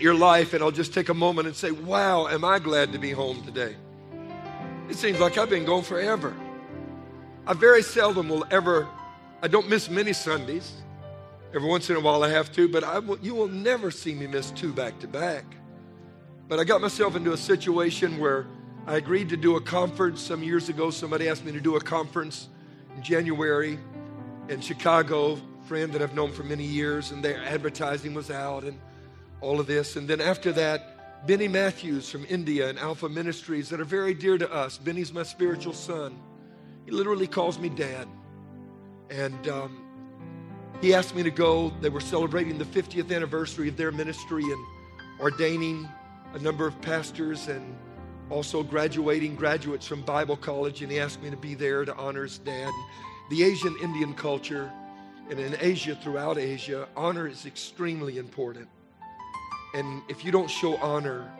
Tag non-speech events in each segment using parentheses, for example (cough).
your life, and I'll just take a moment and say, Wow, am I glad to be home today? It seems like I've been gone forever. I very seldom will ever, I don't miss many Sundays. Every once in a while I have to, but I will, you will never see me miss two back to back. But I got myself into a situation where I agreed to do a conference some years ago. Somebody asked me to do a conference in January in Chicago, friend that I've known for many years, and their advertising was out and all of this. And then after that, Benny Matthews from India and Alpha Ministries that are very dear to us. Benny's my spiritual son. He literally calls me dad. And um, he asked me to go. They were celebrating the 50th anniversary of their ministry and ordaining a number of pastors and also graduating graduates from Bible college. And he asked me to be there to honor his dad. The Asian Indian culture and in Asia, throughout Asia, honor is extremely important. And if you don't show honor,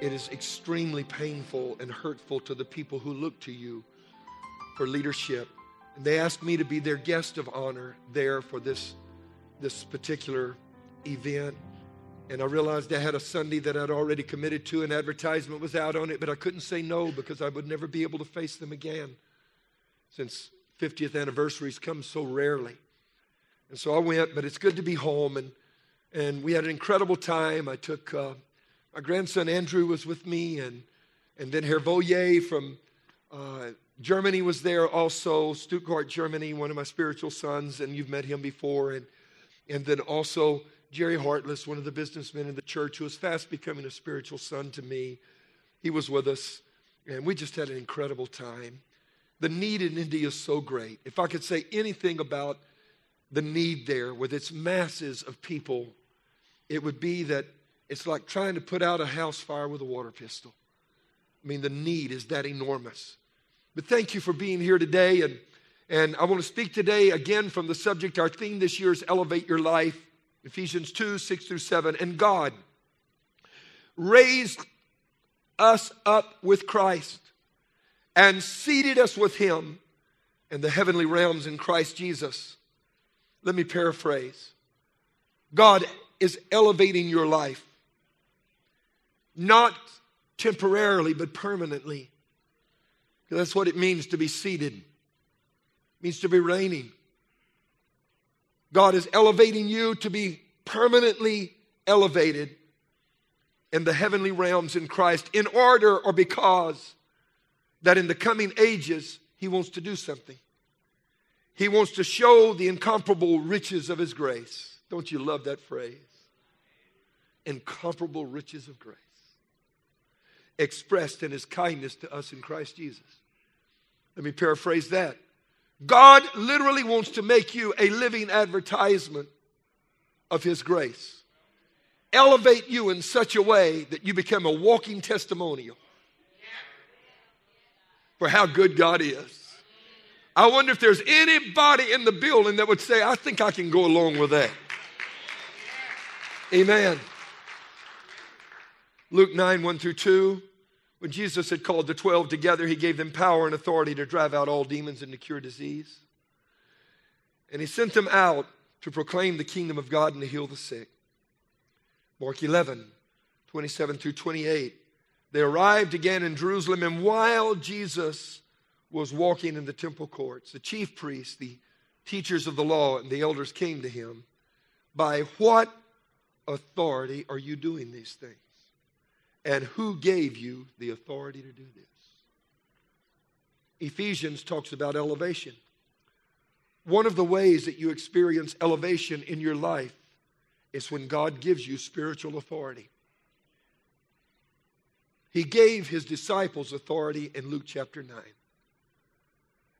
it is extremely painful and hurtful to the people who look to you for leadership. And they asked me to be their guest of honor there for this, this particular event. And I realized I had a Sunday that I'd already committed to, an advertisement was out on it, but I couldn't say no because I would never be able to face them again since 50th anniversaries come so rarely. And so I went, but it's good to be home. And, and we had an incredible time. I took uh, my grandson Andrew was with me, and, and then Herr from uh, Germany was there also, Stuttgart, Germany, one of my spiritual sons, and you've met him before. And, and then also Jerry Hartless, one of the businessmen in the church who is fast becoming a spiritual son to me. He was with us, and we just had an incredible time. The need in India is so great. If I could say anything about the need there with its masses of people, it would be that it's like trying to put out a house fire with a water pistol. I mean, the need is that enormous. But thank you for being here today. And, and I want to speak today again from the subject. Our theme this year is Elevate Your Life, Ephesians 2 6 through 7. And God raised us up with Christ and seated us with Him in the heavenly realms in Christ Jesus. Let me paraphrase God is elevating your life, not temporarily, but permanently. That's what it means to be seated. It means to be reigning. God is elevating you to be permanently elevated in the heavenly realms in Christ in order or because that in the coming ages he wants to do something. He wants to show the incomparable riches of his grace. Don't you love that phrase? Incomparable riches of grace expressed in his kindness to us in Christ Jesus. Let me paraphrase that. God literally wants to make you a living advertisement of his grace, elevate you in such a way that you become a walking testimonial for how good God is. I wonder if there's anybody in the building that would say, I think I can go along with that. Amen. Luke 9, 1 through 2. When Jesus had called the 12 together, he gave them power and authority to drive out all demons and to cure disease. And he sent them out to proclaim the kingdom of God and to heal the sick. Mark 11, 27 through 28. They arrived again in Jerusalem, and while Jesus was walking in the temple courts, the chief priests, the teachers of the law, and the elders came to him. By what authority are you doing these things? And who gave you the authority to do this? Ephesians talks about elevation. One of the ways that you experience elevation in your life is when God gives you spiritual authority. He gave his disciples authority in Luke chapter 9.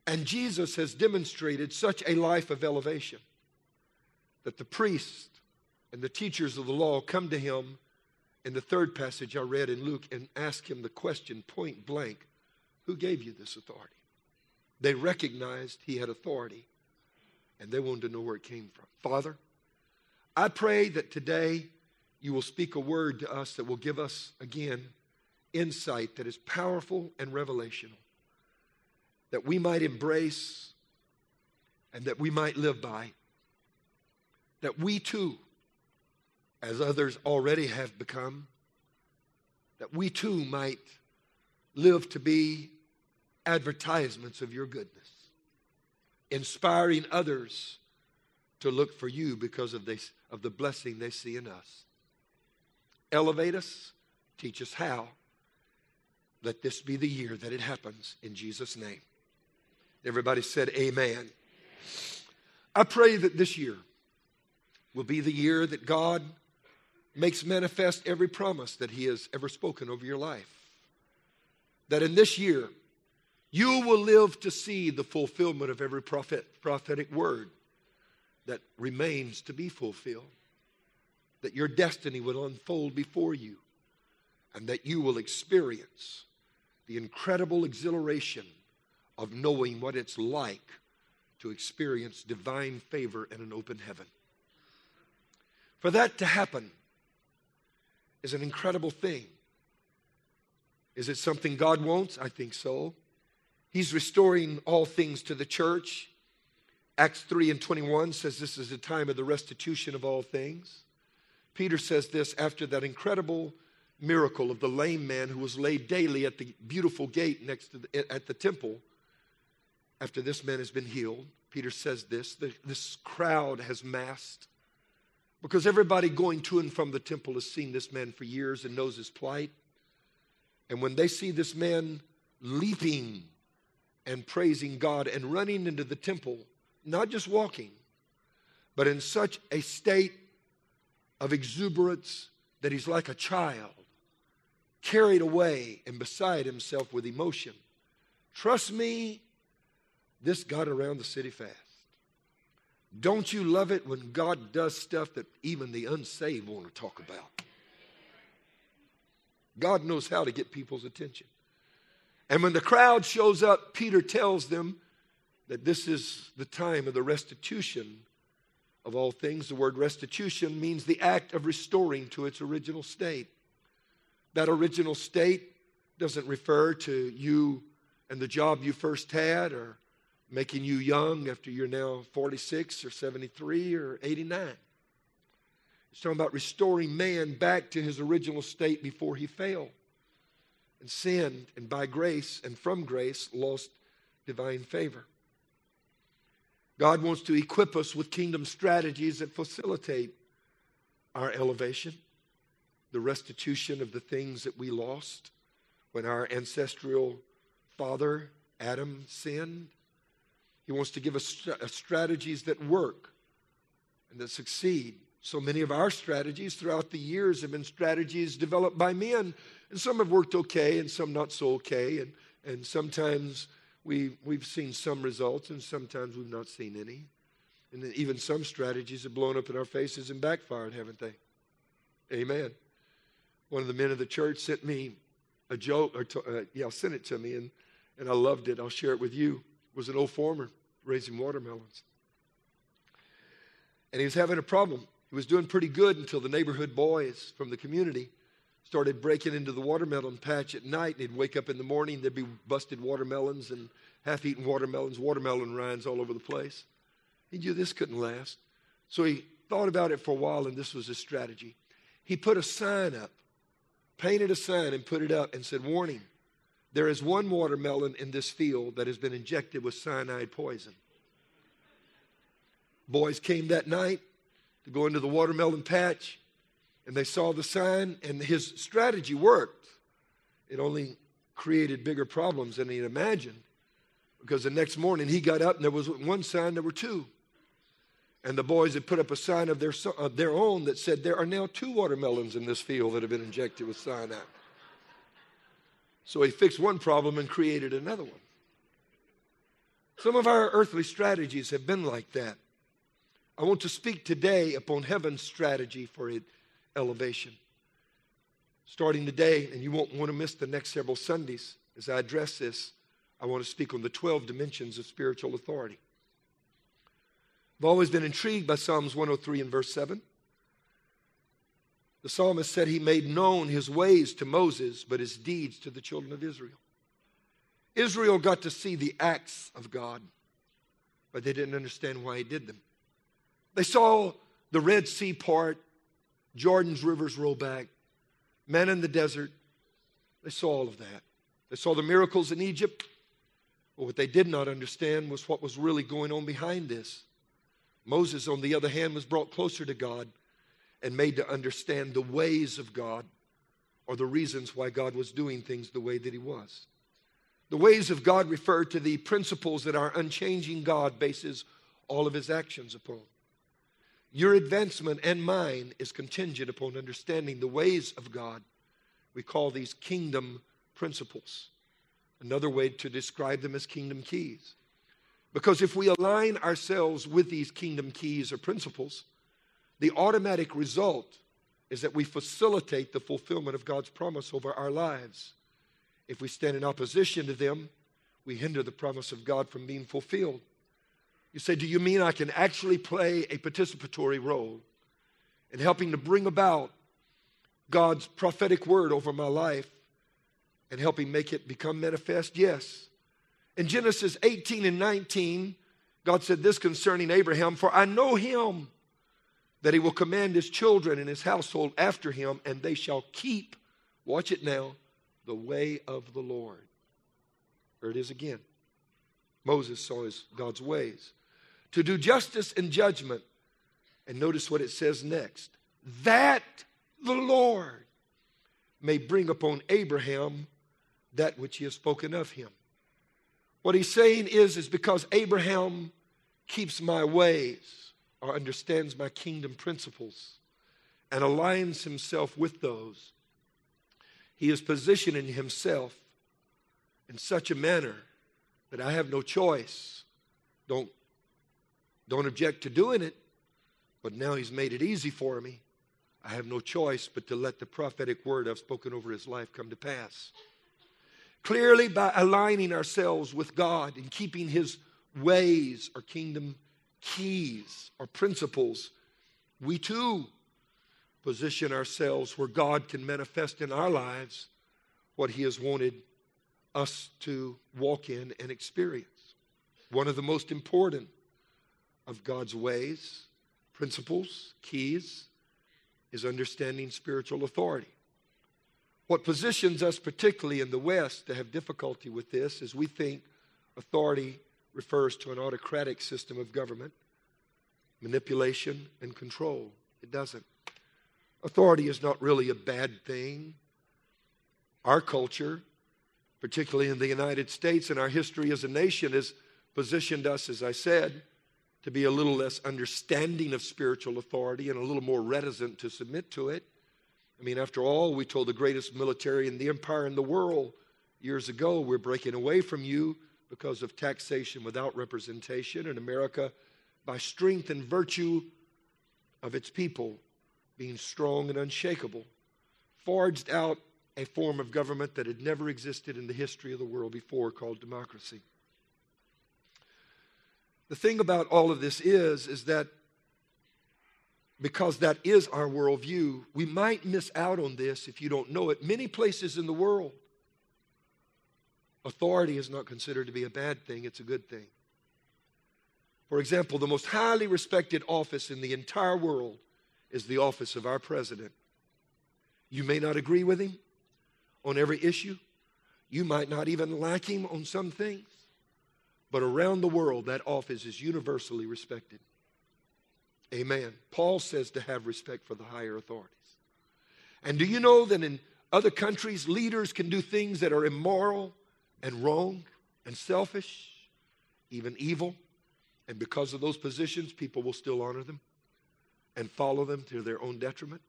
And Jesus has demonstrated such a life of elevation that the priests and the teachers of the law come to him in the third passage I read in Luke and ask him the question point blank Who gave you this authority? They recognized he had authority and they wanted to know where it came from. Father, I pray that today you will speak a word to us that will give us, again, insight that is powerful and revelational, that we might embrace and that we might live by, that we too as others already have become, that we too might live to be advertisements of your goodness, inspiring others to look for you because of, this, of the blessing they see in us. Elevate us, teach us how. Let this be the year that it happens in Jesus' name. Everybody said, Amen. I pray that this year will be the year that God makes manifest every promise that He has ever spoken over your life. That in this year, you will live to see the fulfillment of every prophet, prophetic word that remains to be fulfilled. That your destiny will unfold before you, and that you will experience the incredible exhilaration of knowing what it's like to experience divine favor and an open heaven. For that to happen is an incredible thing. Is it something God wants? I think so. He's restoring all things to the church. Acts 3 and 21 says this is the time of the restitution of all things. Peter says this after that incredible miracle of the lame man who was laid daily at the beautiful gate next to the, at the temple. After this man has been healed, Peter says this this crowd has massed because everybody going to and from the temple has seen this man for years and knows his plight. And when they see this man leaping and praising God and running into the temple, not just walking, but in such a state of exuberance that he's like a child, carried away and beside himself with emotion. Trust me, this got around the city fast. Don't you love it when God does stuff that even the unsaved want to talk about? God knows how to get people's attention. And when the crowd shows up, Peter tells them that this is the time of the restitution of all things. The word restitution means the act of restoring to its original state. That original state doesn't refer to you and the job you first had or making you young after you're now 46 or 73 or 89. It's talking about restoring man back to his original state before he fell and sinned, and by grace and from grace lost divine favor. God wants to equip us with kingdom strategies that facilitate our elevation, the restitution of the things that we lost when our ancestral father, Adam, sinned. He wants to give us strategies that work and that succeed. So many of our strategies throughout the years have been strategies developed by men, and some have worked okay and some not so okay. And, and sometimes we, we've seen some results, and sometimes we've not seen any. And even some strategies have blown up in our faces and backfired, haven't they? Amen. One of the men of the church sent me a joke, or to, uh, yeah, sent it to me, and, and I loved it. I'll share it with you. Was an old farmer raising watermelons. And he was having a problem. He was doing pretty good until the neighborhood boys from the community started breaking into the watermelon patch at night. And he'd wake up in the morning, there'd be busted watermelons and half eaten watermelons, watermelon rinds all over the place. He knew this couldn't last. So he thought about it for a while, and this was his strategy. He put a sign up, painted a sign, and put it up and said, Warning, there is one watermelon in this field that has been injected with cyanide poison. Boys came that night to go into the watermelon patch and they saw the sign, and his strategy worked. It only created bigger problems than he imagined. Because the next morning he got up and there was one sign, there were two. And the boys had put up a sign of their, of their own that said, There are now two watermelons in this field that have been injected with cyanide. So he fixed one problem and created another one. Some of our earthly strategies have been like that. I want to speak today upon heaven's strategy for elevation. Starting today, and you won't want to miss the next several Sundays as I address this, I want to speak on the 12 dimensions of spiritual authority. I've always been intrigued by Psalms 103 and verse 7. The psalmist said he made known his ways to Moses, but his deeds to the children of Israel. Israel got to see the acts of God, but they didn't understand why he did them. They saw the Red Sea part, Jordan's rivers roll back, manna in the desert. They saw all of that. They saw the miracles in Egypt. But what they did not understand was what was really going on behind this. Moses, on the other hand, was brought closer to God and made to understand the ways of God or the reasons why God was doing things the way that He was. The ways of God refer to the principles that our unchanging God bases all of His actions upon. Your advancement and mine is contingent upon understanding the ways of God. We call these kingdom principles. Another way to describe them is kingdom keys. Because if we align ourselves with these kingdom keys or principles, the automatic result is that we facilitate the fulfillment of God's promise over our lives. If we stand in opposition to them, we hinder the promise of God from being fulfilled. You say, Do you mean I can actually play a participatory role in helping to bring about God's prophetic word over my life and helping make it become manifest? Yes. In Genesis 18 and 19, God said this concerning Abraham For I know him, that he will command his children and his household after him, and they shall keep, watch it now, the way of the Lord. There it is again. Moses saw his God's ways. To do justice and judgment. And notice what it says next. That the Lord may bring upon Abraham that which he has spoken of him. What he's saying is, is because Abraham keeps my ways or understands my kingdom principles and aligns himself with those, he is positioning himself in such a manner that I have no choice. Don't, don't object to doing it, but now he's made it easy for me. I have no choice but to let the prophetic word I've spoken over his life come to pass. Clearly, by aligning ourselves with God and keeping His ways or kingdom keys or principles, we too position ourselves where God can manifest in our lives what He has wanted us to walk in and experience. One of the most important of God's ways, principles, keys, is understanding spiritual authority. What positions us, particularly in the West, to have difficulty with this is we think authority refers to an autocratic system of government, manipulation, and control. It doesn't. Authority is not really a bad thing. Our culture, particularly in the United States and our history as a nation, has positioned us, as I said, to be a little less understanding of spiritual authority and a little more reticent to submit to it. I mean, after all, we told the greatest military in the empire in the world years ago, we're breaking away from you because of taxation without representation. In America, by strength and virtue of its people being strong and unshakable, forged out a form of government that had never existed in the history of the world before called democracy. The thing about all of this is, is that because that is our worldview, we might miss out on this if you don't know it. Many places in the world, authority is not considered to be a bad thing, it's a good thing. For example, the most highly respected office in the entire world is the office of our president. You may not agree with him on every issue, you might not even like him on some things, but around the world, that office is universally respected. Amen. Paul says to have respect for the higher authorities. And do you know that in other countries, leaders can do things that are immoral and wrong and selfish, even evil? And because of those positions, people will still honor them and follow them to their own detriment.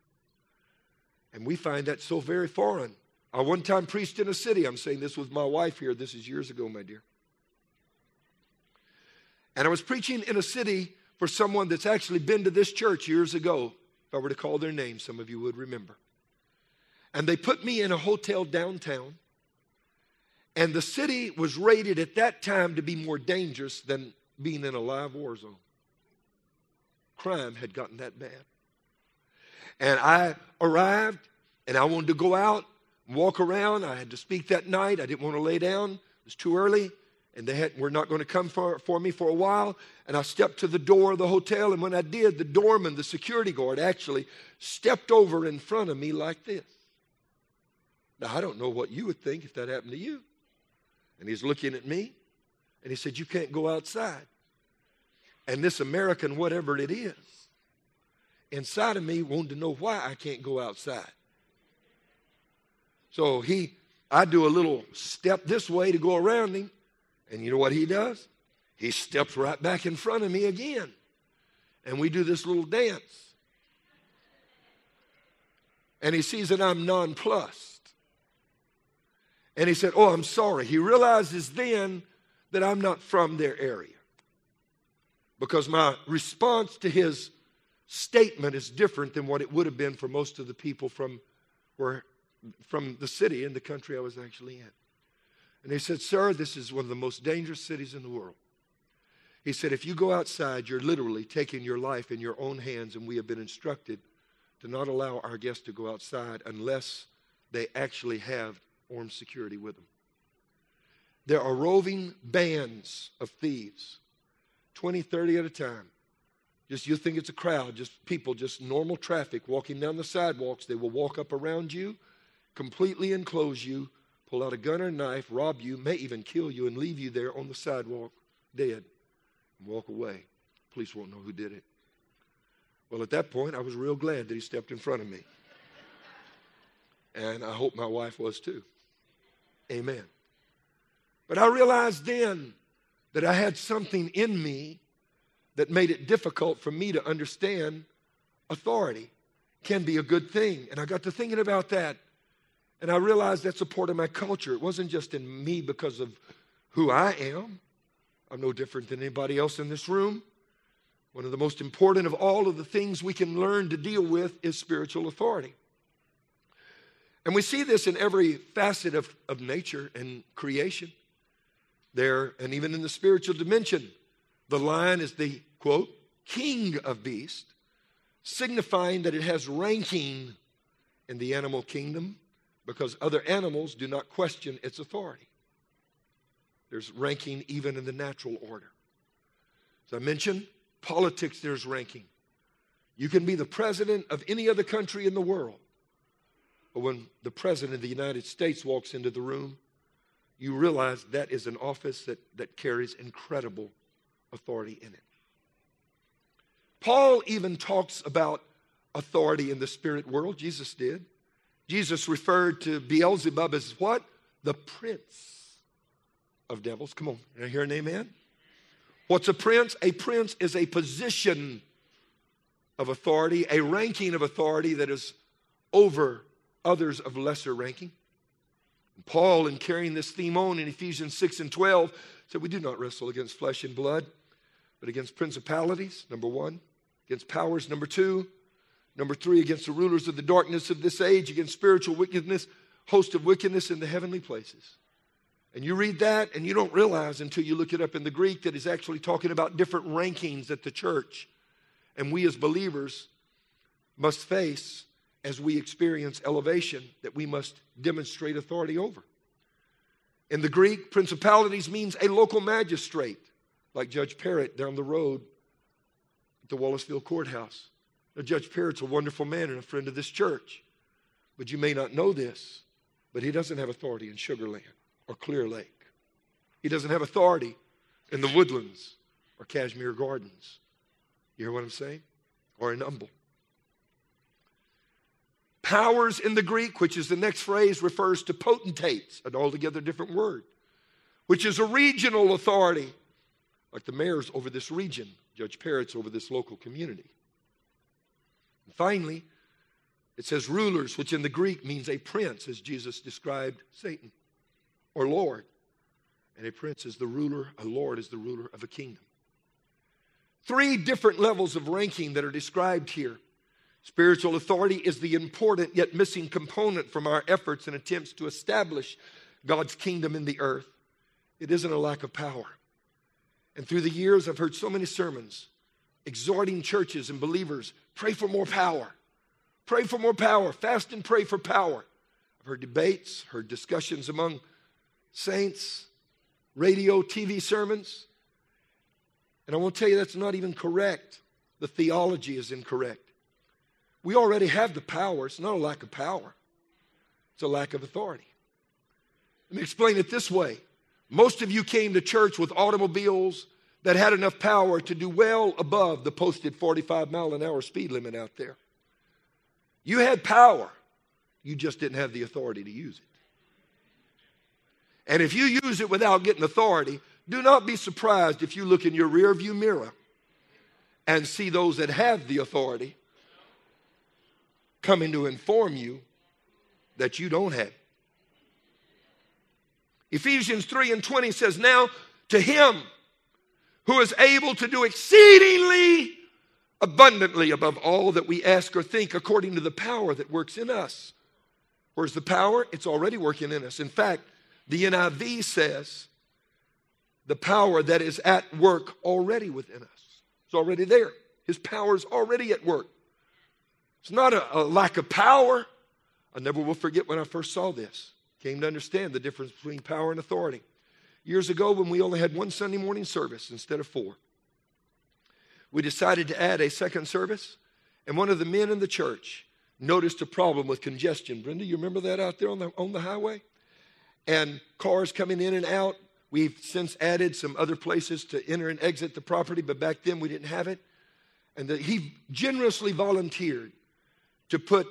And we find that so very foreign. I one time preached in a city. I'm saying this with my wife here. This is years ago, my dear. And I was preaching in a city for someone that's actually been to this church years ago. If I were to call their name, some of you would remember. And they put me in a hotel downtown. And the city was rated at that time to be more dangerous than being in a live war zone. Crime had gotten that bad. And I arrived and I wanted to go out and walk around. I had to speak that night. I didn't want to lay down, it was too early. and they had, were not going to come for, for me for a while. And I stepped to the door of the hotel, and when I did, the doorman, the security guard, actually stepped over in front of me like this. Now, I don't know what you would think if that happened to you. And he's looking at me, and he said, You can't go outside. And this American, whatever it is, inside of me wanted to know why I can't go outside. So he, I do a little step this way to go around him, and you know what he does? He steps right back in front of me again. And we do this little dance. And he sees that I'm nonplussed. And he said, Oh, I'm sorry. He realizes then that I'm not from their area. Because my response to his statement is different than what it would have been for most of the people from, where, from the city and the country I was actually in. And he said, Sir, this is one of the most dangerous cities in the world. He said, If you go outside, you're literally taking your life in your own hands, and we have been instructed to not allow our guests to go outside unless they actually have armed security with them. There are roving bands of thieves, 20, 30 at a time. Just you think it's a crowd, just people, just normal traffic walking down the sidewalks. They will walk up around you, completely enclose you, pull out a gun or knife, rob you, may even kill you, and leave you there on the sidewalk dead and walk away. Police won't know who did it. Well, at that point, I was real glad that he stepped in front of me. And I hope my wife was too. Amen. But I realized then that I had something in me that made it difficult for me to understand authority can be a good thing. And I got to thinking about that. And I realized that's a part of my culture. It wasn't just in me because of who I am. I'm no different than anybody else in this room. One of the most important of all of the things we can learn to deal with is spiritual authority. And we see this in every facet of, of nature and creation. There, and even in the spiritual dimension, the lion is the quote, king of beasts, signifying that it has ranking in the animal kingdom because other animals do not question its authority. There's ranking even in the natural order. As I mentioned, politics, there's ranking. You can be the president of any other country in the world, but when the president of the United States walks into the room, you realize that is an office that, that carries incredible authority in it. Paul even talks about authority in the spirit world. Jesus did. Jesus referred to Beelzebub as what? The prince of devils. Come on, can I hear an amen? What's a prince? A prince is a position of authority, a ranking of authority that is over others of lesser ranking. Paul, in carrying this theme on in Ephesians 6 and 12, said, We do not wrestle against flesh and blood, but against principalities, number one, against powers, number two, Number three, against the rulers of the darkness of this age, against spiritual wickedness, host of wickedness in the heavenly places. And you read that, and you don't realize until you look it up in the Greek that is actually talking about different rankings that the church and we as believers must face as we experience elevation that we must demonstrate authority over. In the Greek, principalities means a local magistrate, like Judge Parrott down the road at the Wallisville Courthouse. Now, Judge Parrott's a wonderful man and a friend of this church. But you may not know this, but he doesn't have authority in Sugar Land or Clear Lake. He doesn't have authority in the woodlands or Cashmere Gardens. You hear what I'm saying? Or in Humble. Powers in the Greek, which is the next phrase, refers to potentates, an altogether different word, which is a regional authority, like the mayor's over this region, Judge Parrott's over this local community. And finally, it says rulers, which in the Greek means a prince, as Jesus described Satan, or Lord. And a prince is the ruler, a Lord is the ruler of a kingdom. Three different levels of ranking that are described here. Spiritual authority is the important yet missing component from our efforts and attempts to establish God's kingdom in the earth. It isn't a lack of power. And through the years, I've heard so many sermons exhorting churches and believers pray for more power. Pray for more power. Fast and pray for power. I've heard debates, heard discussions among saints radio, TV sermons. And I want to tell you that's not even correct. The theology is incorrect. We already have the power. It's not a lack of power, it's a lack of authority. Let me explain it this way. Most of you came to church with automobiles that had enough power to do well above the posted 45 mile an hour speed limit out there. You had power, you just didn't have the authority to use it. And if you use it without getting authority, do not be surprised if you look in your rearview mirror and see those that have the authority coming to inform you that you don't have. Ephesians 3 and 20 says, Now to him who is able to do exceedingly abundantly above all that we ask or think, according to the power that works in us. Where's the power? It's already working in us. In fact, the NIV says the power that is at work already within us. It's already there. His power is already at work. It's not a, a lack of power. I never will forget when I first saw this. Came to understand the difference between power and authority. Years ago, when we only had one Sunday morning service instead of four, we decided to add a second service, and one of the men in the church noticed a problem with congestion. Brenda, you remember that out there on the, on the highway? And cars coming in and out. We've since added some other places to enter and exit the property, but back then we didn't have it. And the, he generously volunteered to put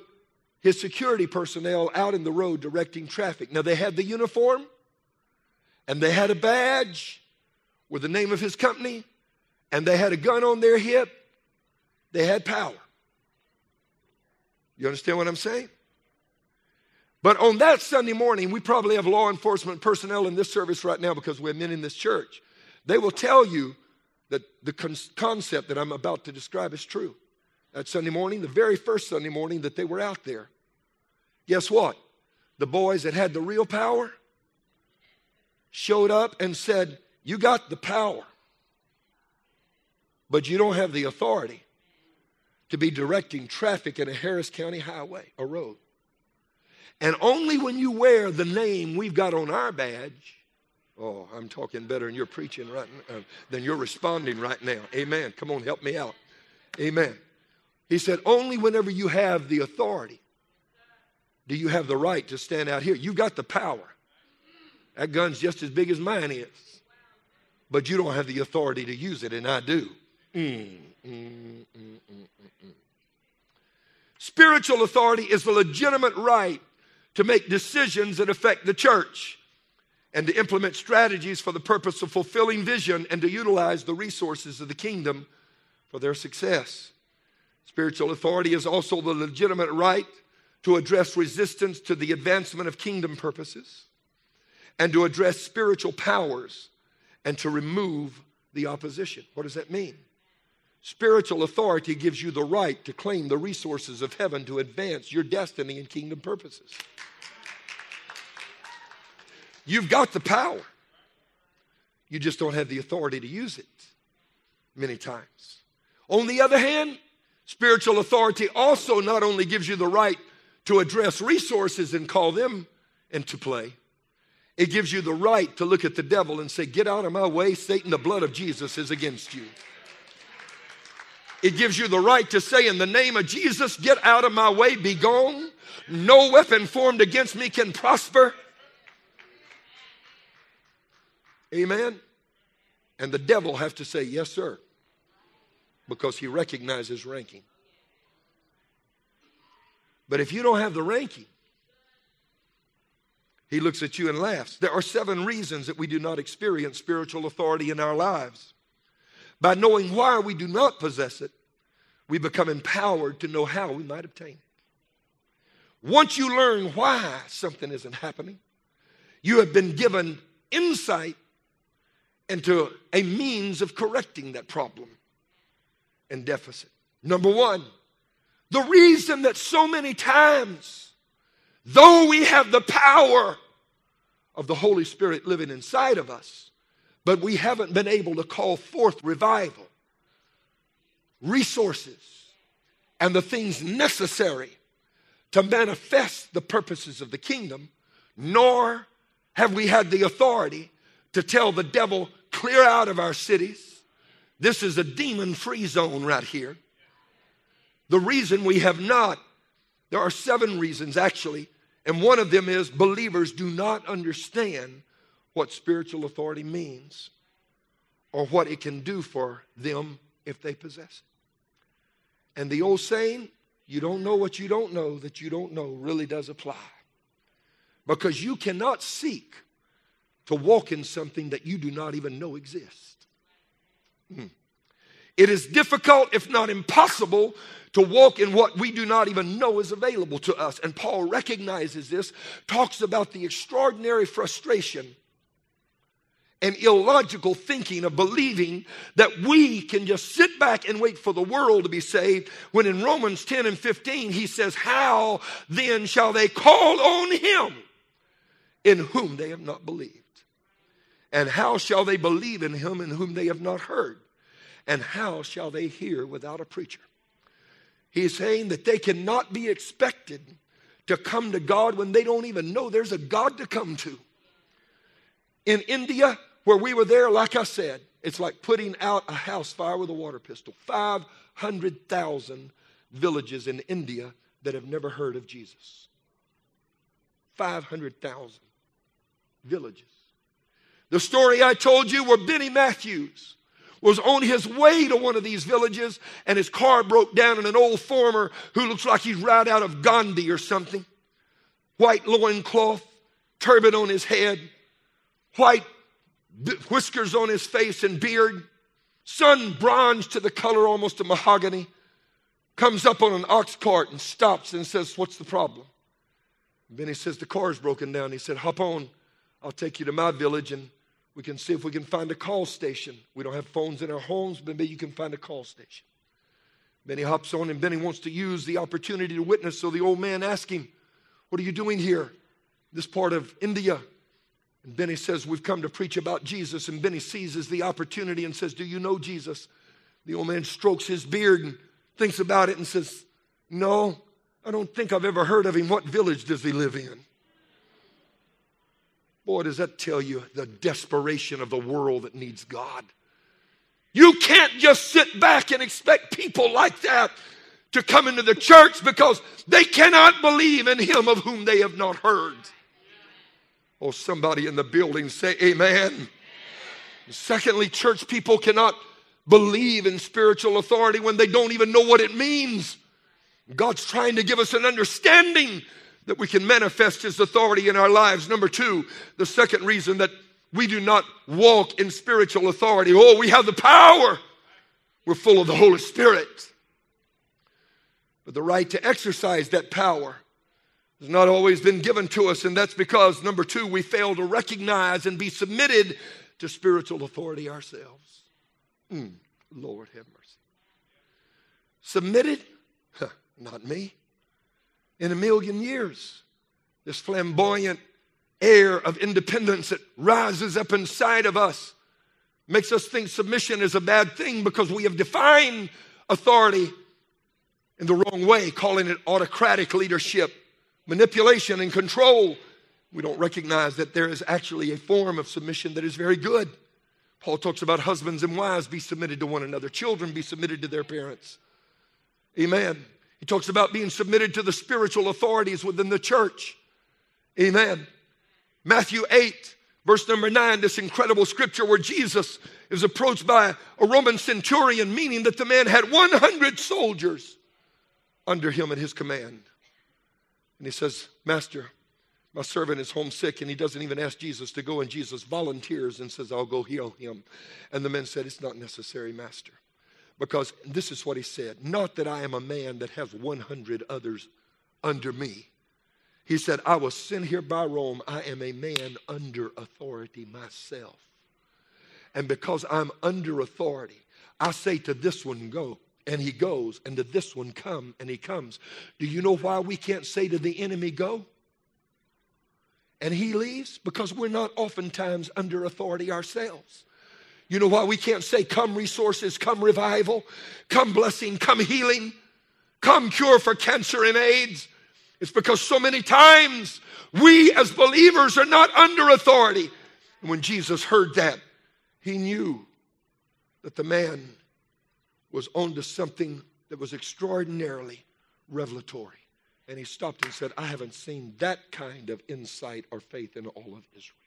his security personnel out in the road directing traffic. Now, they had the uniform and they had a badge with the name of his company and they had a gun on their hip. They had power. You understand what I'm saying? But on that Sunday morning, we probably have law enforcement personnel in this service right now because we're men in this church. They will tell you that the con- concept that I'm about to describe is true. That Sunday morning, the very first Sunday morning that they were out there, guess what? The boys that had the real power showed up and said, You got the power, but you don't have the authority to be directing traffic in a Harris County highway, a road. And only when you wear the name we've got on our badge, oh, I'm talking better than you're preaching right now, uh, than you're responding right now. Amen. Come on, help me out. Amen. He said, only whenever you have the authority do you have the right to stand out here. You've got the power. That gun's just as big as mine is. But you don't have the authority to use it, and I do. Mm, mm, mm, mm, mm, mm. Spiritual authority is the legitimate right to make decisions that affect the church and to implement strategies for the purpose of fulfilling vision and to utilize the resources of the kingdom for their success. Spiritual authority is also the legitimate right to address resistance to the advancement of kingdom purposes and to address spiritual powers and to remove the opposition. What does that mean? Spiritual authority gives you the right to claim the resources of heaven to advance your destiny and kingdom purposes. You've got the power. You just don't have the authority to use it many times. On the other hand, spiritual authority also not only gives you the right to address resources and call them into play, it gives you the right to look at the devil and say, Get out of my way, Satan, the blood of Jesus is against you. It gives you the right to say, In the name of Jesus, get out of my way, be gone. No weapon formed against me can prosper. Amen? And the devil have to say, Yes, sir, because he recognizes ranking. But if you don't have the ranking, he looks at you and laughs. There are seven reasons that we do not experience spiritual authority in our lives. By knowing why we do not possess it, we become empowered to know how we might obtain it. Once you learn why something isn't happening, you have been given insight into a means of correcting that problem and deficit. Number one, the reason that so many times, though we have the power of the Holy Spirit living inside of us, but we haven't been able to call forth revival, resources, and the things necessary to manifest the purposes of the kingdom, nor have we had the authority to tell the devil, clear out of our cities. This is a demon free zone right here. The reason we have not, there are seven reasons actually, and one of them is believers do not understand what spiritual authority means or what it can do for them if they possess it. And the old saying, you don't know what you don't know that you don't know, really does apply. Because you cannot seek to walk in something that you do not even know exists. Hmm. It is difficult, if not impossible, to walk in what we do not even know is available to us. And Paul recognizes this, talks about the extraordinary frustration and illogical thinking of believing that we can just sit back and wait for the world to be saved when in Romans 10 and 15 he says, How then shall they call on him in whom they have not believed? And how shall they believe in him in whom they have not heard? And how shall they hear without a preacher? He's saying that they cannot be expected to come to God when they don't even know there's a God to come to. In India, where we were there, like I said, it's like putting out a house fire with a water pistol. 500,000 villages in India that have never heard of Jesus. 500,000 villages. The story I told you where Benny Matthews was on his way to one of these villages and his car broke down and an old farmer who looks like he's right out of Gandhi or something. White loincloth, turban on his head, white whiskers on his face and beard, sun bronzed to the color almost of mahogany, comes up on an ox cart and stops and says, What's the problem? Benny says, The car's broken down. He said, Hop on. I'll take you to my village and we can see if we can find a call station. We don't have phones in our homes, but maybe you can find a call station. Benny hops on, and Benny wants to use the opportunity to witness. So the old man asks him, What are you doing here? This part of India. And Benny says, We've come to preach about Jesus. And Benny seizes the opportunity and says, Do you know Jesus? The old man strokes his beard and thinks about it and says, No, I don't think I've ever heard of him. What village does he live in? Boy, does that tell you the desperation of the world that needs God. You can't just sit back and expect people like that to come into the church because they cannot believe in him of whom they have not heard. Oh, somebody in the building say amen. Secondly, church people cannot believe in spiritual authority when they don't even know what it means. God's trying to give us an understanding that we can manifest His authority in our lives. Number two, the second reason that we do not walk in spiritual authority. Oh, we have the power. We're full of the Holy Spirit. But the right to exercise that power has not always been given to us, and that's because, number two, we fail to recognize and be submitted to spiritual authority ourselves. Mm, Lord have mercy. Submitted? Huh, not me in a million years. This flamboyant air of independence that rises up inside of us makes us think submission is a bad thing because we have defined authority in the wrong way, calling it autocratic leadership, manipulation, and control. We don't recognize that there is actually a form of submission that is very good. Paul talks about husbands and wives be submitted to one another, children be submitted to their parents. Amen. He talks about being submitted to the spiritual authorities within the church. Amen. Matthew 8, verse number 9, this incredible scripture where Jesus is approached by a Roman centurion, meaning that the man had 100 soldiers under him at his command. And he says, Master, my servant is homesick, and he doesn't even ask Jesus to go, and Jesus volunteers and says, I'll go heal him. And the man said, It's not necessary, Master. Because this is what he said Not that I am a man that has 100 others under me. He said, I was sent here by Rome. I am a man under authority myself. And because I'm under authority, I say to this one, go, and he goes, and to this one, come, and he comes. Do you know why we can't say to the enemy, go? And he leaves? Because we're not oftentimes under authority ourselves. You know why we can't say, Come resources, come revival, come blessing, come healing, come cure for cancer and AIDS? It's because so many times we as believers are not under authority. And when Jesus heard that, he knew that the man was onto something that was extraordinarily revelatory. And he stopped and said, I haven't seen that kind of insight or faith in all of Israel.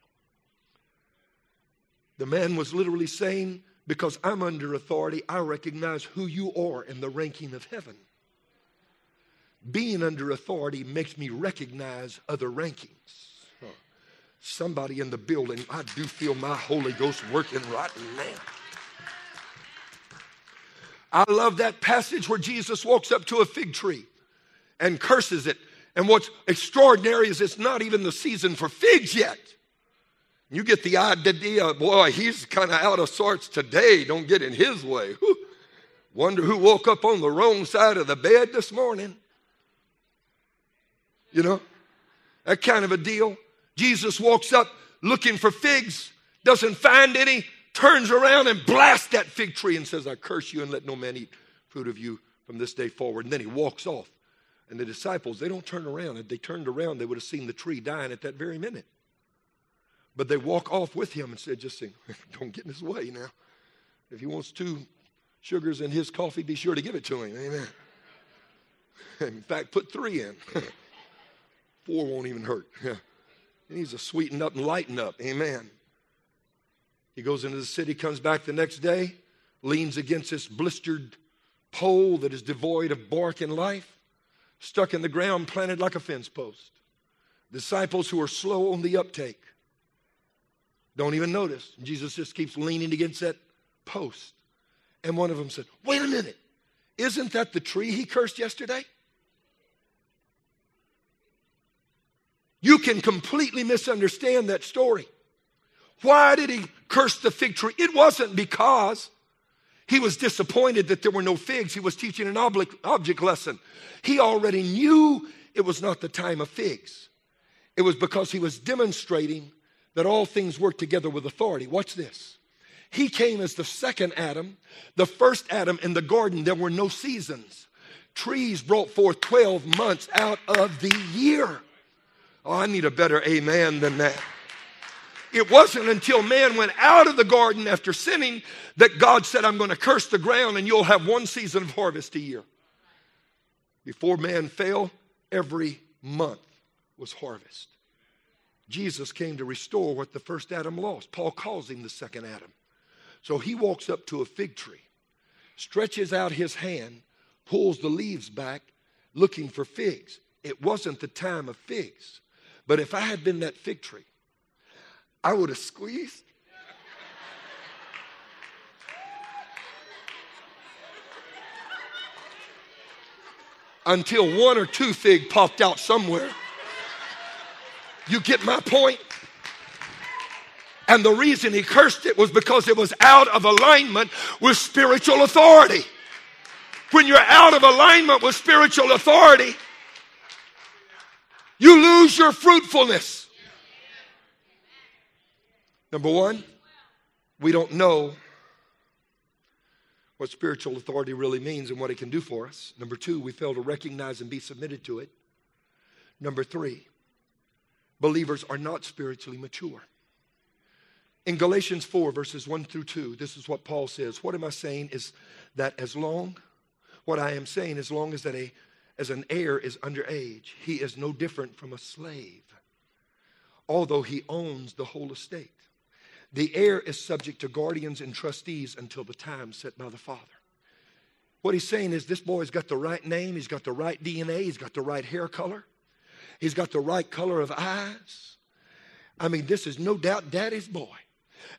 The man was literally saying, Because I'm under authority, I recognize who you are in the ranking of heaven. Being under authority makes me recognize other rankings. Somebody in the building, I do feel my Holy Ghost working right now. I love that passage where Jesus walks up to a fig tree and curses it. And what's extraordinary is it's not even the season for figs yet. You get the idea, boy, he's kind of out of sorts today. Don't get in his way. Whew. Wonder who woke up on the wrong side of the bed this morning. You know, that kind of a deal. Jesus walks up looking for figs, doesn't find any, turns around and blasts that fig tree and says, I curse you and let no man eat fruit of you from this day forward. And then he walks off. And the disciples, they don't turn around. If they turned around, they would have seen the tree dying at that very minute. But they walk off with him and said, just sing, (laughs) don't get in his way now. If he wants two sugars in his coffee, be sure to give it to him. Amen. (laughs) In fact, put three in. (laughs) Four won't even hurt. He needs to sweeten up and lighten up. Amen. He goes into the city, comes back the next day, leans against this blistered pole that is devoid of bark and life, stuck in the ground, planted like a fence post. Disciples who are slow on the uptake don't even notice. Jesus just keeps leaning against that post. And one of them said, Wait a minute, isn't that the tree he cursed yesterday? You can completely misunderstand that story. Why did he curse the fig tree? It wasn't because he was disappointed that there were no figs. He was teaching an object, object lesson. He already knew it was not the time of figs. It was because he was demonstrating that all things work together with authority. Watch this. He came as the second Adam. The first Adam in the garden, there were no seasons. Trees brought forth 12 months out of the year. Oh, I need a better amen than that. It wasn't until man went out of the garden after sinning that God said, I'm going to curse the ground and you'll have one season of harvest a year. Before man fell, every month was harvest. Jesus came to restore what the first Adam lost. Paul calls him the second Adam. So he walks up to a fig tree, stretches out his hand, pulls the leaves back, looking for figs. It wasn't the time of figs. But if I had been that fig tree, I would have squeezed. Until one or two fig popped out somewhere. You get my point? And the reason he cursed it was because it was out of alignment with spiritual authority. When you're out of alignment with spiritual authority, you lose your fruitfulness. Number one, we don't know what spiritual authority really means and what it can do for us. Number two, we fail to recognize and be submitted to it. Number three, believers are not spiritually mature. In Galatians 4, verses 1 through 2, this is what Paul says. What am I saying is that as long, what I am saying, as long as that a as an heir is underage, he is no different from a slave, although he owns the whole estate. The heir is subject to guardians and trustees until the time set by the father. What he's saying is this boy's got the right name, he's got the right DNA, he's got the right hair color, he's got the right color of eyes. I mean, this is no doubt daddy's boy.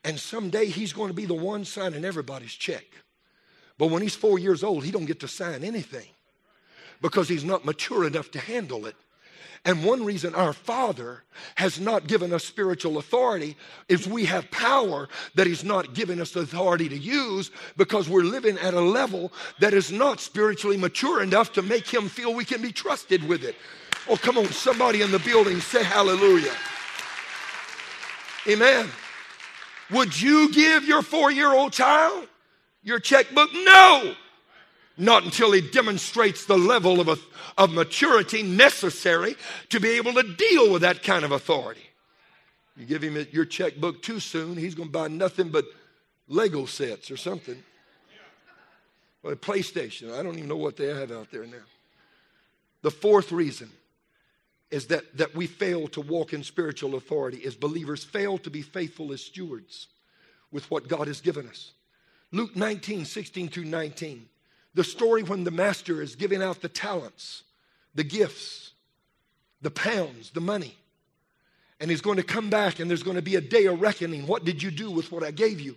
And someday he's going to be the one signing everybody's check. But when he's four years old, he don't get to sign anything because he's not mature enough to handle it. And one reason our Father has not given us spiritual authority is we have power that He's not given us authority to use because we're living at a level that is not spiritually mature enough to make Him feel we can be trusted with it. Oh, come on, somebody in the building say hallelujah. Amen. Would you give your four year old child your checkbook? No. Not until he demonstrates the level of, a, of maturity necessary to be able to deal with that kind of authority. You give him your checkbook too soon, he's going to buy nothing but Lego sets or something. Or a PlayStation. I don't even know what they have out there now. The fourth reason is that, that we fail to walk in spiritual authority as believers fail to be faithful as stewards with what God has given us. Luke 19, 16 through 19. The story when the master is giving out the talents, the gifts, the pounds, the money. And he's going to come back and there's going to be a day of reckoning. What did you do with what I gave you?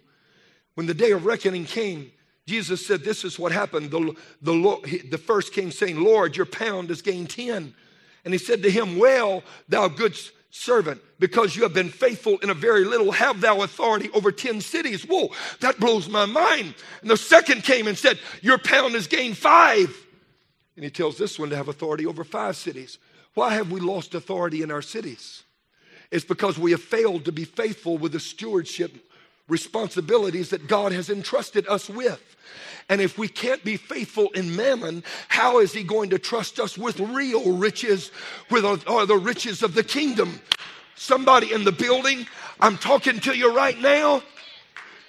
When the day of reckoning came, Jesus said, This is what happened. The, the, the first came saying, Lord, your pound has gained 10. And he said to him, Well, thou good servant, because you have been faithful in a very little, have thou authority over 10 cities. Whoa, that blows my mind. And the second came and said, Your pound has gained five. And he tells this one to have authority over five cities. Why have we lost authority in our cities? It's because we have failed to be faithful with the stewardship responsibilities that God has entrusted us with. And if we can't be faithful in mammon, how is He going to trust us with real riches, with or the riches of the kingdom? Somebody in the building, I'm talking to you right now.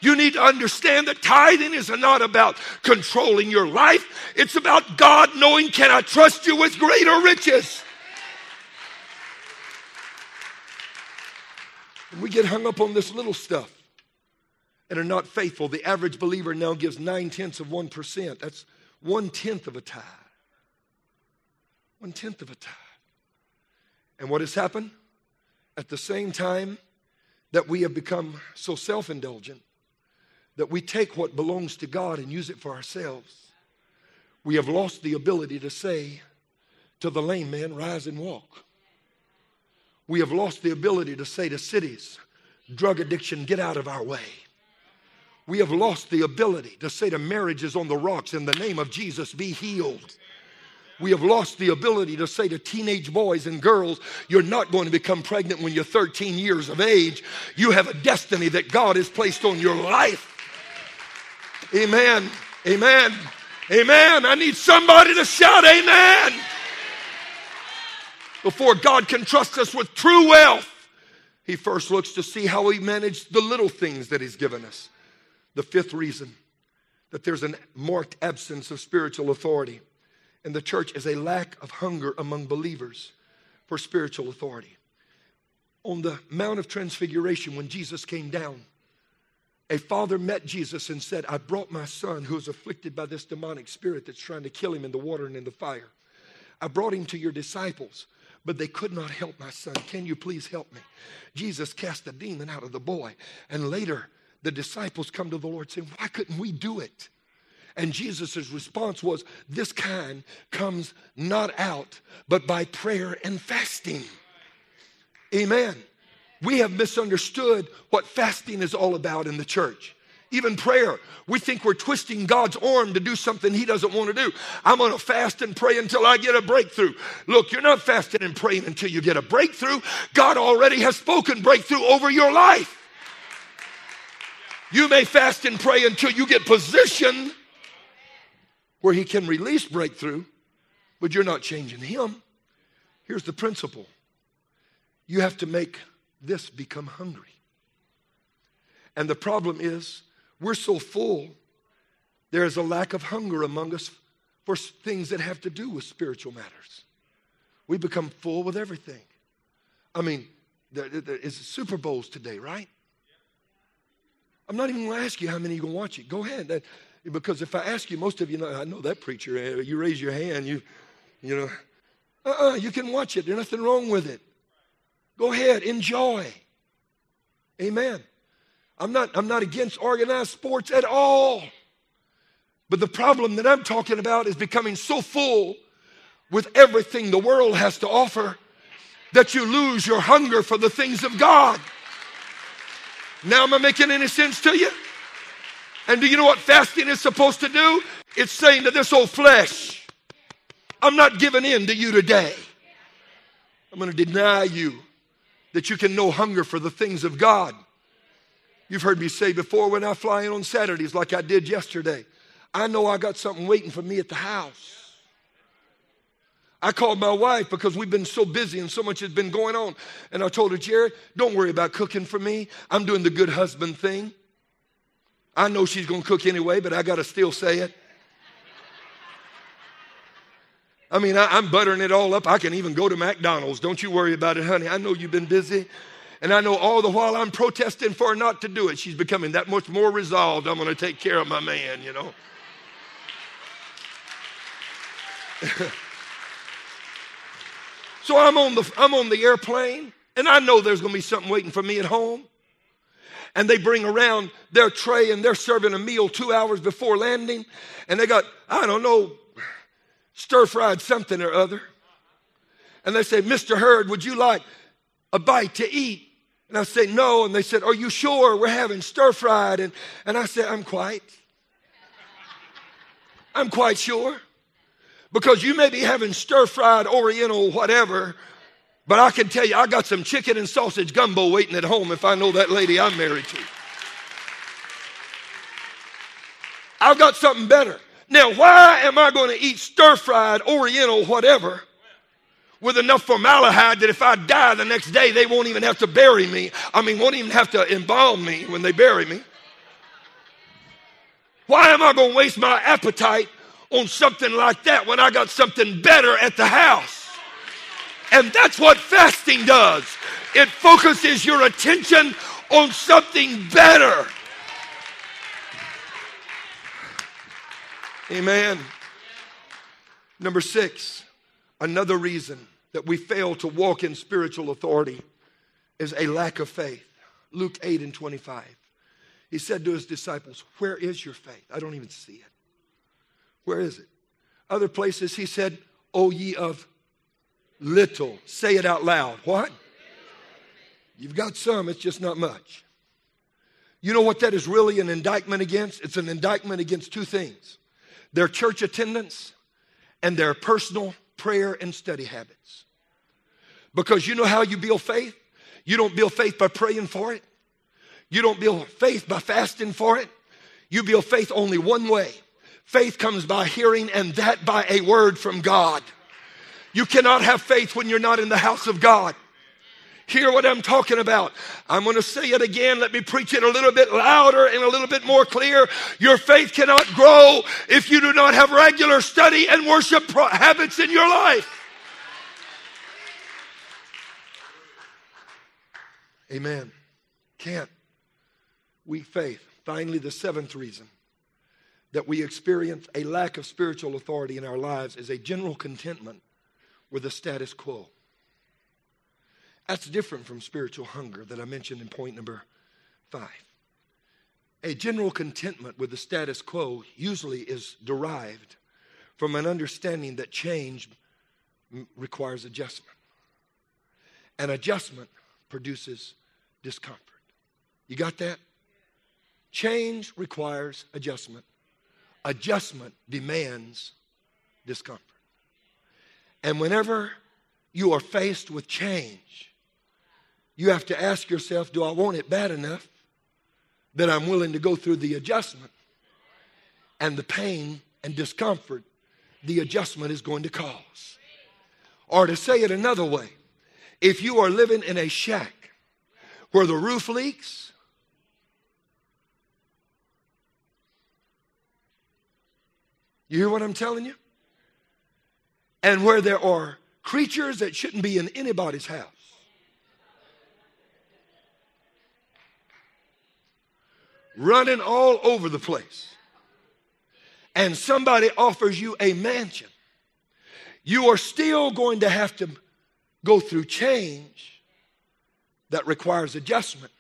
You need to understand that tithing is not about controlling your life. It's about God knowing, can I trust you with greater riches? And we get hung up on this little stuff and are not faithful. The average believer now gives nine tenths of 1%. That's one tenth of a tithe. One tenth of a tithe. And what has happened? At the same time that we have become so self indulgent that we take what belongs to God and use it for ourselves, we have lost the ability to say to the lame man, Rise and walk. We have lost the ability to say to cities, Drug addiction, get out of our way we have lost the ability to say to marriages on the rocks, in the name of Jesus, be healed. We have lost the ability to say to teenage boys and girls, you're not going to become pregnant when you're 13 years of age. You have a destiny that God has placed on your life. Amen. Amen. Amen. I need somebody to shout amen. Before God can trust us with true wealth, He first looks to see how we manage the little things that He's given us. The fifth reason that there's a marked absence of spiritual authority in the church is a lack of hunger among believers for spiritual authority. On the Mount of Transfiguration, when Jesus came down, a father met Jesus and said, I brought my son who is afflicted by this demonic spirit that's trying to kill him in the water and in the fire. I brought him to your disciples, but they could not help my son. Can you please help me? Jesus cast the demon out of the boy. And later, the disciples come to the Lord saying, Why couldn't we do it? And Jesus' response was, This kind comes not out but by prayer and fasting. Amen. We have misunderstood what fasting is all about in the church. Even prayer. We think we're twisting God's arm to do something He doesn't want to do. I'm going to fast and pray until I get a breakthrough. Look, you're not fasting and praying until you get a breakthrough. God already has spoken breakthrough over your life. You may fast and pray until you get positioned where He can release breakthrough, but you're not changing Him. Here's the principle you have to make this become hungry. And the problem is, we're so full, there is a lack of hunger among us for things that have to do with spiritual matters. We become full with everything. I mean, there, there is Super Bowls today, right? I'm not even going to ask you how many you can watch it. Go ahead. That, because if I ask you, most of you know, I know that preacher. Eh, you raise your hand, you, you know, uh-uh, you can watch it. There's nothing wrong with it. Go ahead, enjoy. Amen. I'm not, I'm not against organized sports at all. But the problem that I'm talking about is becoming so full with everything the world has to offer that you lose your hunger for the things of God. Now, am I making any sense to you? And do you know what fasting is supposed to do? It's saying to this old flesh, I'm not giving in to you today. I'm going to deny you that you can know hunger for the things of God. You've heard me say before when I fly in on Saturdays, like I did yesterday, I know I got something waiting for me at the house. I called my wife because we've been so busy and so much has been going on. And I told her, Jared, don't worry about cooking for me. I'm doing the good husband thing. I know she's going to cook anyway, but I got to still say it. I mean, I, am buttering it all up. I can even go to McDonald's. Don't you worry about it, honey. I know you've been busy. And I know all the while I'm protesting for her not to do it, she's becoming that much more resolved. I'm going to take care of my man, you know. (laughs) so I'm on the I'm on the airplane, and I know there's going to be something waiting for me at home. And they bring around their tray and they're serving a meal two hours before landing, and they got I don't know stir fried something or other. And they say, Mr. Hurd, would you like a bite to eat? And I say, No. And they said, Are you sure we're having stir fried? And, and I said, I'm quite. I'm quite sure. Because you may be having stir fried, oriental, whatever, but I can tell you, I got some chicken and sausage gumbo waiting at home if I know that lady I'm married to. I've got something better. Now, why am I going to eat stir fried, oriental, whatever, with enough formaldehyde that if I die the next day, they won't even have to bury me? I mean, won't even have to embalm me when they bury me. Why am I going to waste my appetite on something like that when I got something better at the house? And that's what fasting does. It focuses your attention on something better. Amen. Number six, another reason that we fail to walk in spiritual authority is a lack of faith. Luke 8 and 25. He said to his disciples, Where is your faith? I don't even see it. Where is it? Other places he said, O ye of little. Say it out loud. What? You've got some, it's just not much. You know what that is really an indictment against? It's an indictment against two things their church attendance, and their personal prayer and study habits. Because you know how you build faith? You don't build faith by praying for it. You don't build faith by fasting for it. You build faith only one way. Faith comes by hearing, and that by a word from God. You cannot have faith when you're not in the house of God. Hear what I'm talking about. I'm going to say it again. Let me preach it a little bit louder and a little bit more clear. Your faith cannot grow if you do not have regular study and worship habits in your life. Amen. Can't. Weak faith. Finally, the seventh reason that we experience a lack of spiritual authority in our lives is a general contentment with the status quo. That's different from spiritual hunger that I mentioned in point number five. A general contentment with the status quo usually is derived from an understanding that change requires adjustment. And adjustment produces discomfort. You got that? Change requires adjustment. Adjustment demands discomfort. And whenever you are faced with change, you have to ask yourself do I want it bad enough that I'm willing to go through the adjustment and the pain and discomfort the adjustment is going to cause? Or to say it another way, if you are living in a shack where the roof leaks, you hear what I'm telling you? And where there are creatures that shouldn't be in anybody's house. running all over the place, and somebody offers you a mansion, you are still going to have to go through change that requires adjustment,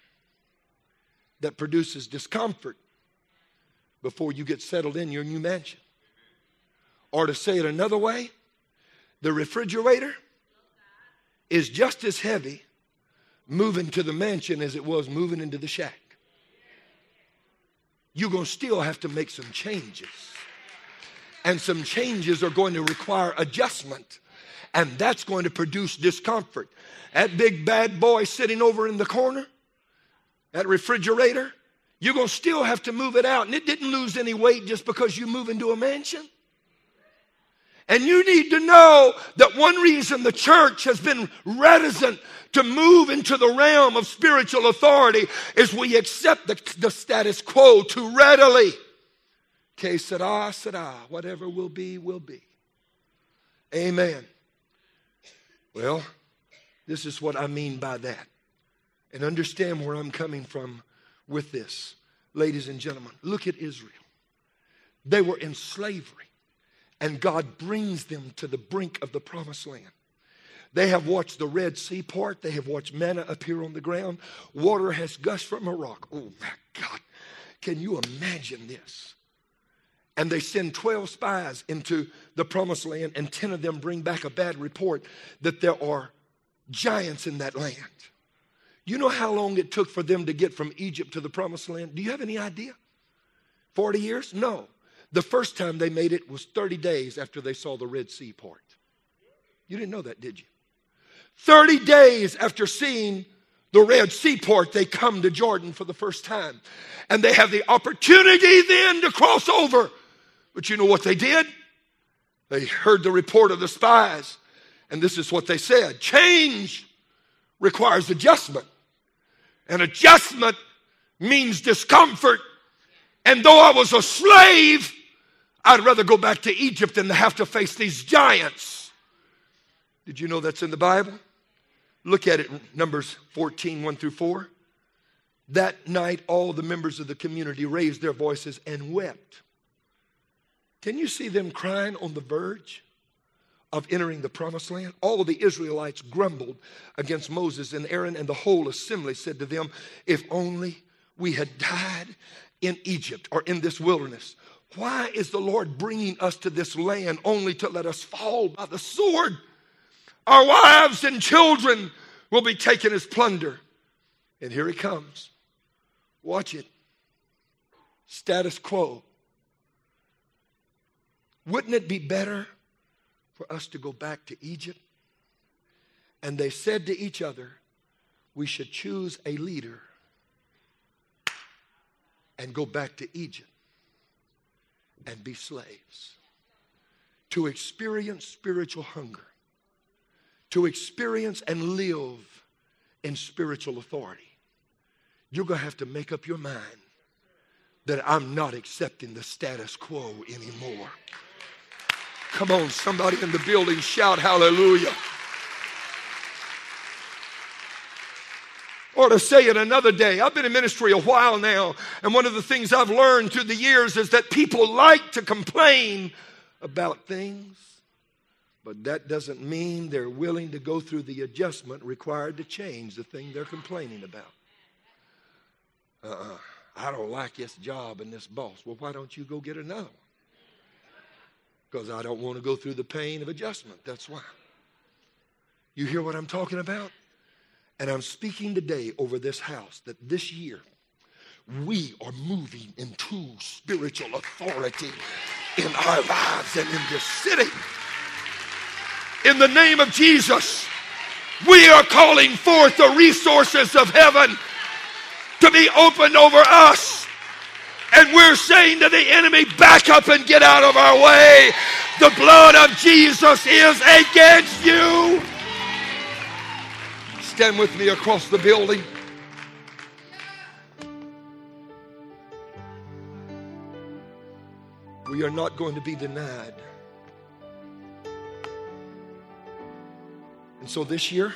that produces discomfort before you get settled in your new mansion. Or to say it another way, the refrigerator is just as heavy moving to the mansion as it was moving into the shack you're going to still have to make some changes. And some changes are going to require adjustment. And that's going to produce discomfort. That big bad boy sitting over in the corner, that refrigerator, you're going to still have to move it out. And it didn't lose any weight just because you move into a mansion. And you need to know that one reason the church has been reticent to move into the realm of spiritual authority is we accept the, the status quo too readily. Que sera, sera. Whatever will be, will be. Amen. Well, this is what I mean by that. And understand where I'm coming from with this. Ladies and gentlemen, look at Israel. They were in slavery, and God brings them to the brink of the promised land. They have watched the Red Sea part. They have watched manna appear on the ground. Water has gushed from a rock. Oh my God. Can you imagine this? And they send 12 spies into the promised land, and 10 of them bring back a bad report that there are giants in that land. You know how long it took for them to get from Egypt to the promised land? Do you have any idea? 40 years? No. The first time they made it was 30 days after they saw the Red Sea part. You didn't know that, did you? 30 days after seeing the Red Sea part, they come to Jordan for the first time. And they have the opportunity then to cross over. But you know what they did? They heard the report of the spies. And this is what they said change requires adjustment. And adjustment means discomfort. And though I was a slave, I'd rather go back to Egypt than to have to face these giants. Did you know that's in the Bible? Look at it, Numbers 14, 1 through 4. That night, all the members of the community raised their voices and wept. Can you see them crying on the verge of entering the promised land? All the Israelites grumbled against Moses and Aaron, and the whole assembly said to them, If only we had died in Egypt or in this wilderness. Why is the Lord bringing us to this land only to let us fall by the sword? Our wives and children will be taken as plunder. And here he comes. Watch it. Status quo. Wouldn't it be better for us to go back to Egypt? And they said to each other, We should choose a leader and go back to Egypt and be slaves. To experience spiritual hunger, to experience and live in spiritual authority. You're going to have to make up your mind that I'm not accepting the status quo anymore. Come on, somebody in the building shout hallelujah. Or to say it another day, I've been in ministry a while now, and one of the things I've learned through the years is that people like to complain about things, but that doesn't mean they're willing to go through the adjustment required to change the thing they're complaining about. Uh uh-uh. I don't like this job and this boss. Well, why don't you go get another one? because I don't want to go through the pain of adjustment. That's why. You hear what I'm talking about? And I'm speaking today over this house that this year we are moving into spiritual authority in our lives and in this city. In the name of Jesus, we are calling forth the resources of heaven to be opened over us and we're saying to the enemy, back up and get out of our way. The blood of Jesus is against you. Stand with me across the building. We are not going to be denied. And so this year,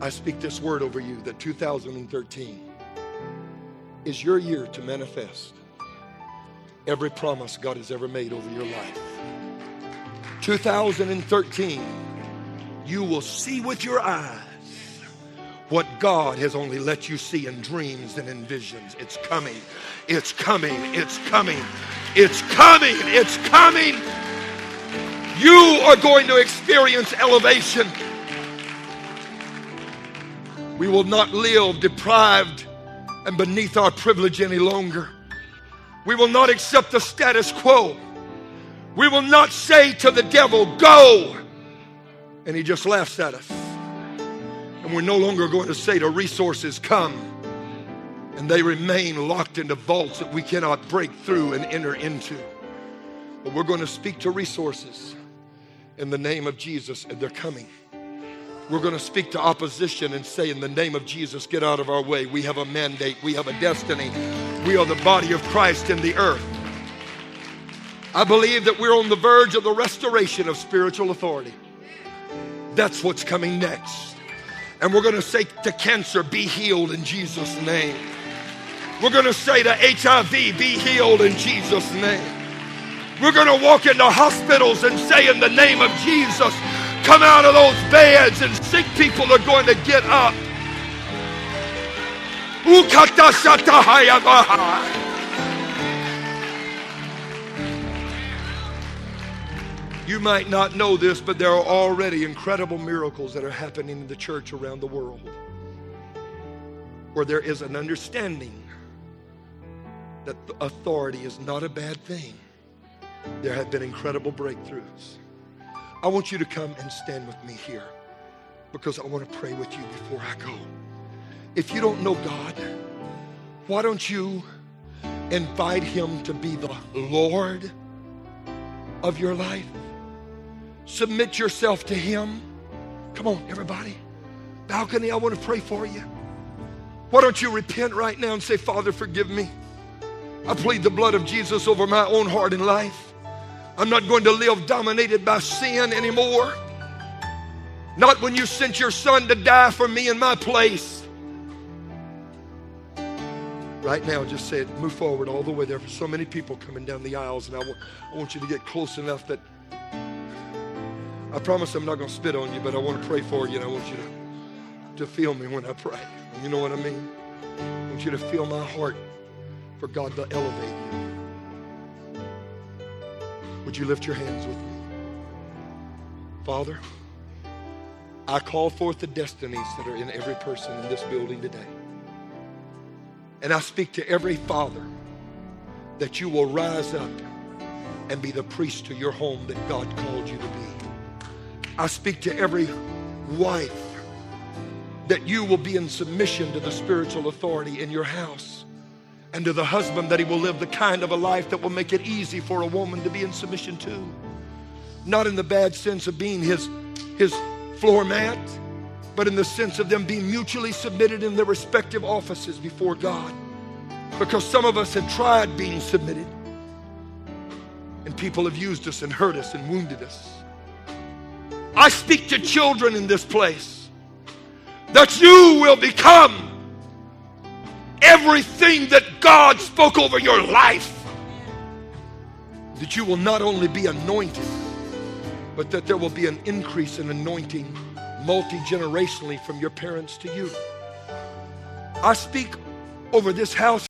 I speak this word over you that 2013 is your year to manifest every promise God has ever made over your life. 2013, you will see with your eyes what God has only let you see in dreams and in visions. It's coming. It's coming. It's coming. It's coming. It's coming. You are going to experience elevation. We will not live deprived and beneath our privilege any longer. We will not accept the status quo. We will not say to the devil, Go! And he just laughs at us. And we're no longer going to say to resources, Come. And they remain locked into vaults that we cannot break through and enter into. But we're going to speak to resources in the name of Jesus, and they're coming. We're going to speak to opposition and say, in the name of Jesus, get out of our way. We have a mandate, we have a destiny. We are the body of Christ in the earth. I believe that we're on the verge of the restoration of spiritual authority. That's what's coming next. And we're going to say to cancer, be healed in Jesus' name. We're going to say to HIV, be healed in Jesus' name. We're going to walk into hospitals and say, in the name of Jesus, come out of those beds and sick people are going to get up. You might not know this, but there are already incredible miracles that are happening in the church around the world where there is an understanding that authority is not a bad thing. There have been incredible breakthroughs. I want you to come and stand with me here because I want to pray with you before I go. If you don't know God, why don't you invite Him to be the Lord of your life? Submit yourself to Him. Come on, everybody. Balcony, I want to pray for you. Why don't you repent right now and say, Father, forgive me? I plead the blood of Jesus over my own heart and life. I'm not going to live dominated by sin anymore. Not when you sent your son to die for me in my place. Right now, just say it, move forward all the way there. For so many people coming down the aisles, and I I want you to get close enough that I promise I'm not going to spit on you, but I want to pray for you, and I want you to, to feel me when I pray. You know what I mean? I want you to feel my heart for God to elevate you. Would you lift your hands with me? Father, I call forth the destinies that are in every person in this building today. And I speak to every father that you will rise up and be the priest to your home that God called you to be. I speak to every wife that you will be in submission to the spiritual authority in your house and to the husband that he will live the kind of a life that will make it easy for a woman to be in submission to. Not in the bad sense of being his, his floor mat, but in the sense of them being mutually submitted in their respective offices before God. Because some of us have tried being submitted, and people have used us and hurt us and wounded us. I speak to children in this place that you will become everything that God spoke over your life. That you will not only be anointed, but that there will be an increase in anointing multi generationally from your parents to you. I speak over this house.